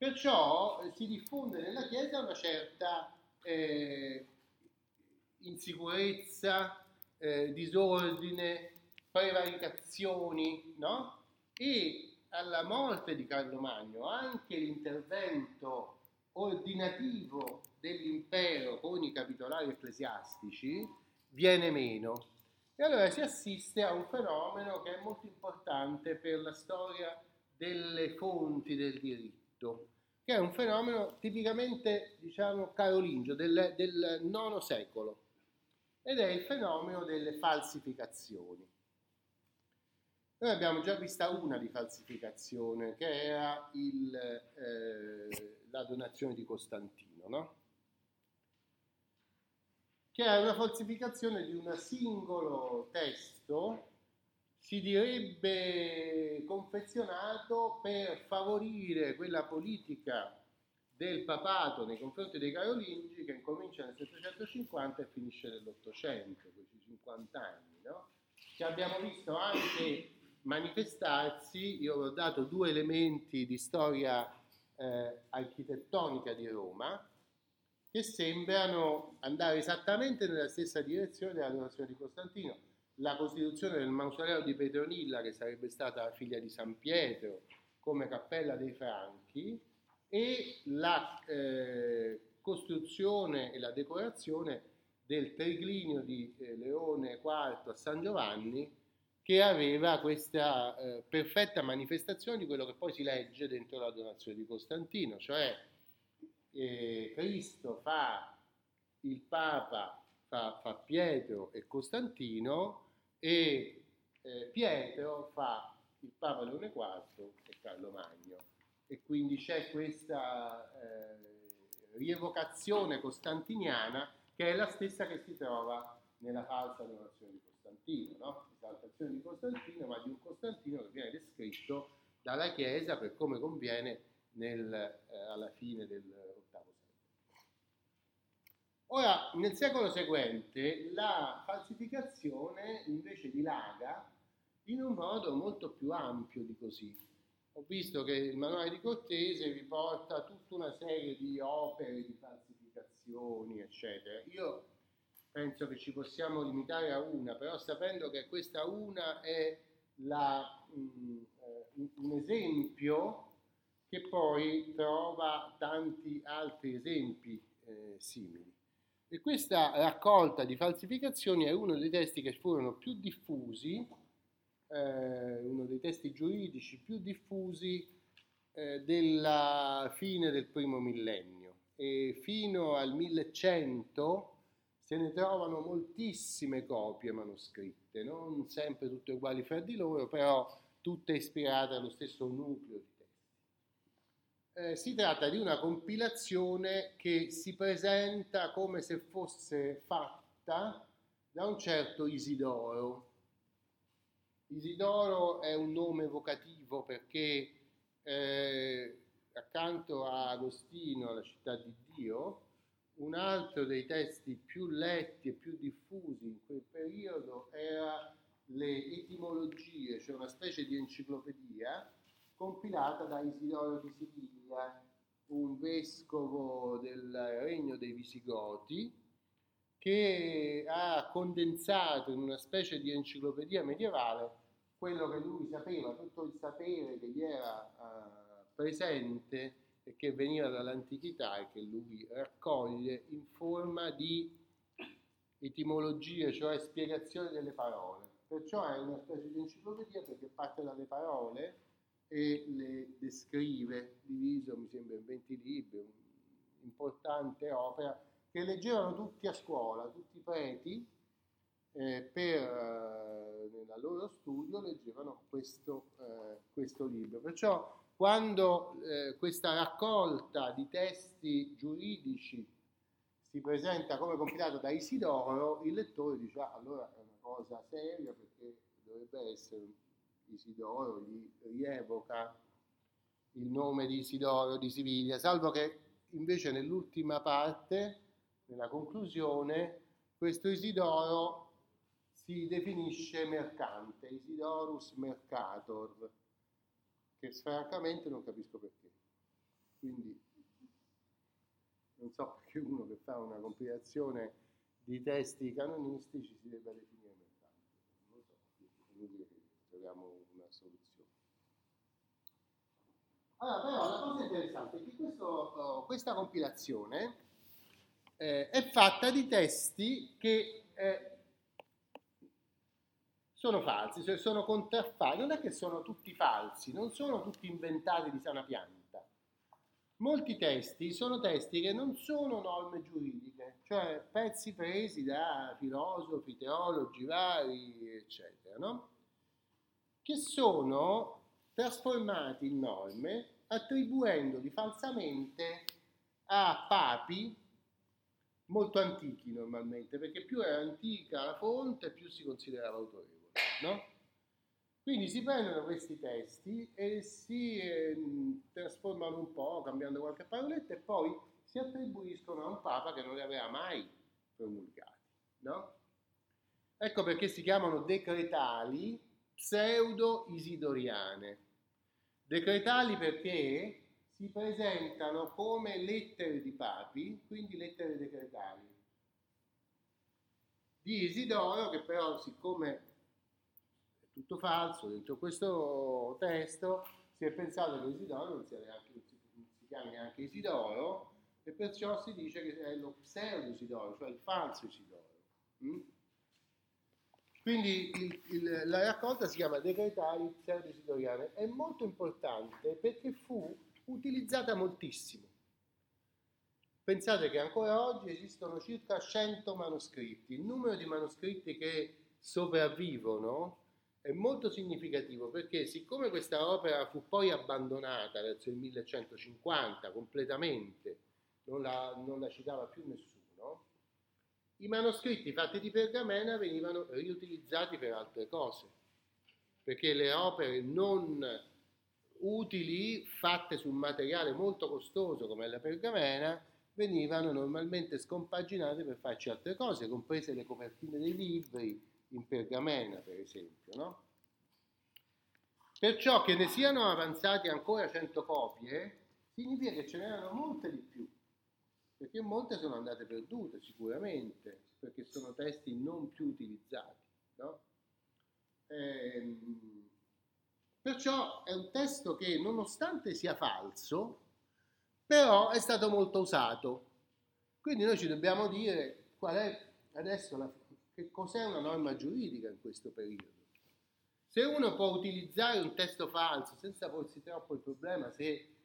Perciò eh, si diffonde nella Chiesa una certa eh, insicurezza, eh, disordine, prevaricazioni, no? E alla morte di Carlo Magno anche l'intervento ordinativo dell'impero con i capitolari ecclesiastici viene meno. E allora si assiste a un fenomeno che è molto importante per la storia delle fonti del diritto, che è un fenomeno tipicamente, diciamo, carolingio del, del IX secolo, ed è il fenomeno delle falsificazioni. Noi abbiamo già vista una di falsificazione, che era il, eh, la donazione di Costantino, no? che è una falsificazione di un singolo testo, si direbbe confezionato per favorire quella politica del papato nei confronti dei carolingi che incomincia nel 750 e finisce nell'Ottocento, questi 50 anni, no? che abbiamo visto anche manifestarsi, io ho dato due elementi di storia eh, architettonica di Roma, che sembrano andare esattamente nella stessa direzione della donazione di Costantino. La costituzione del mausoleo di Petronilla, che sarebbe stata figlia di San Pietro, come cappella dei Franchi, e la eh, costruzione e la decorazione del triglinio di eh, Leone IV a San Giovanni, che aveva questa eh, perfetta manifestazione di quello che poi si legge dentro la donazione di Costantino, cioè eh, Cristo fa il Papa, fa, fa, Pietro e Costantino e eh, Pietro fa il Papa Leone IV e Carlo Magno. E quindi c'è questa eh, rievocazione costantiniana che è la stessa che si trova nella falsa donazione di Costantino, no? esaltazione di Costantino, ma di un Costantino che viene descritto dalla Chiesa per come conviene nel, eh, alla fine del Ora, nel secolo seguente, la falsificazione invece dilaga in un modo molto più ampio di così. Ho visto che il manuale di Cortese riporta tutta una serie di opere di falsificazioni, eccetera. Io penso che ci possiamo limitare a una, però sapendo che questa una è la, um, un esempio che poi trova tanti altri esempi eh, simili. E questa raccolta di falsificazioni è uno dei testi che furono più diffusi, eh, uno dei testi giuridici più diffusi eh, della fine del primo millennio. E fino al 1100 se ne trovano moltissime copie manoscritte, non sempre tutte uguali fra di loro, però tutte ispirate allo stesso nucleo di eh, si tratta di una compilazione che si presenta come se fosse fatta da un certo Isidoro. Isidoro è un nome evocativo perché eh, accanto a Agostino, la città di Dio, un altro dei testi più letti e più diffusi in quel periodo era le etimologie, cioè una specie di enciclopedia compilata da Isidoro di Siviglia, un vescovo del regno dei Visigoti, che ha condensato in una specie di enciclopedia medievale quello che lui sapeva, tutto il sapere che gli era uh, presente e che veniva dall'antichità e che lui raccoglie in forma di etimologie, cioè spiegazione delle parole. Perciò è una specie di enciclopedia perché parte dalle parole e le descrive, diviso mi sembra in 20 libri, un'importante opera che leggevano tutti a scuola, tutti i preti, eh, per, eh, nel loro studio leggevano questo, eh, questo libro. Perciò quando eh, questa raccolta di testi giuridici si presenta come compilata da Isidoro, il lettore dice ah, allora è una cosa seria perché dovrebbe essere Isidoro gli rievoca il nome di Isidoro di Siviglia, salvo che invece nell'ultima parte, nella conclusione, questo Isidoro si definisce mercante, Isidorus mercator, che francamente non capisco perché. Quindi che uno che fa una compilazione di testi canonistici si debba definire mercante. Non lo so, troviamo una soluzione. Allora, però la cosa interessante è che questo, uh, questa compilazione eh, è fatta di testi che eh, sono falsi, cioè sono contraffatti, non è che sono tutti falsi, non sono tutti inventati di sana pianta. Molti testi sono testi che non sono norme giuridiche, cioè pezzi presi da filosofi, teologi vari, eccetera, no? Che sono trasformati in norme attribuendoli falsamente a papi molto antichi normalmente, perché più era antica la fonte più si considerava autorevole. No? Quindi si prendono questi testi e si eh, trasformano un po', cambiando qualche paroletta, e poi si attribuiscono a un papa che non li aveva mai promulgati. No? Ecco perché si chiamano decretali pseudo-isidoriane. Decretali perché si presentano come lettere di papi, quindi lettere decretali. Di Isidoro, che però siccome è tutto falso dentro questo testo, si è pensato che Isidoro non, neanche, non si chiami neanche Isidoro, e perciò si dice che è lo pseudo Isidoro, cioè il falso Isidoro. Mm? Quindi il, il, la raccolta si chiama Decretari pseudo-isidoriane, è molto importante perché fu utilizzata moltissimo. Pensate che ancora oggi esistono circa 100 manoscritti, il numero di manoscritti che sopravvivono è molto significativo perché siccome questa opera fu poi abbandonata verso il 1150 completamente, non la, non la citava più nessuno, i manoscritti fatti di pergamena venivano riutilizzati per altre cose, perché le opere non utili fatte su un materiale molto costoso come la pergamena venivano normalmente scompaginate per farci altre cose, comprese le copertine dei libri in pergamena, per esempio. No? Perciò che ne siano avanzati ancora 100 copie, significa che ce n'erano molte di più, perché molte sono andate perdute sicuramente, perché sono testi non più utilizzati. No? Ehm, Perciò è un testo che nonostante sia falso, però è stato molto usato. Quindi noi ci dobbiamo dire qual è adesso la, che cos'è una norma giuridica in questo periodo. Se uno può utilizzare un testo falso senza porsi troppo il problema se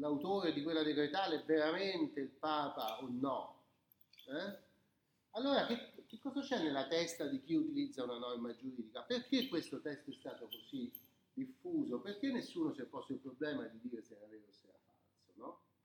l'autore di quella decretale è veramente il Papa o no, eh? allora che, che cosa c'è nella testa di chi utilizza una norma giuridica? Perché questo testo è stato così diffuso, perché nessuno si è posto il problema di dire se era vero o se era falso, no?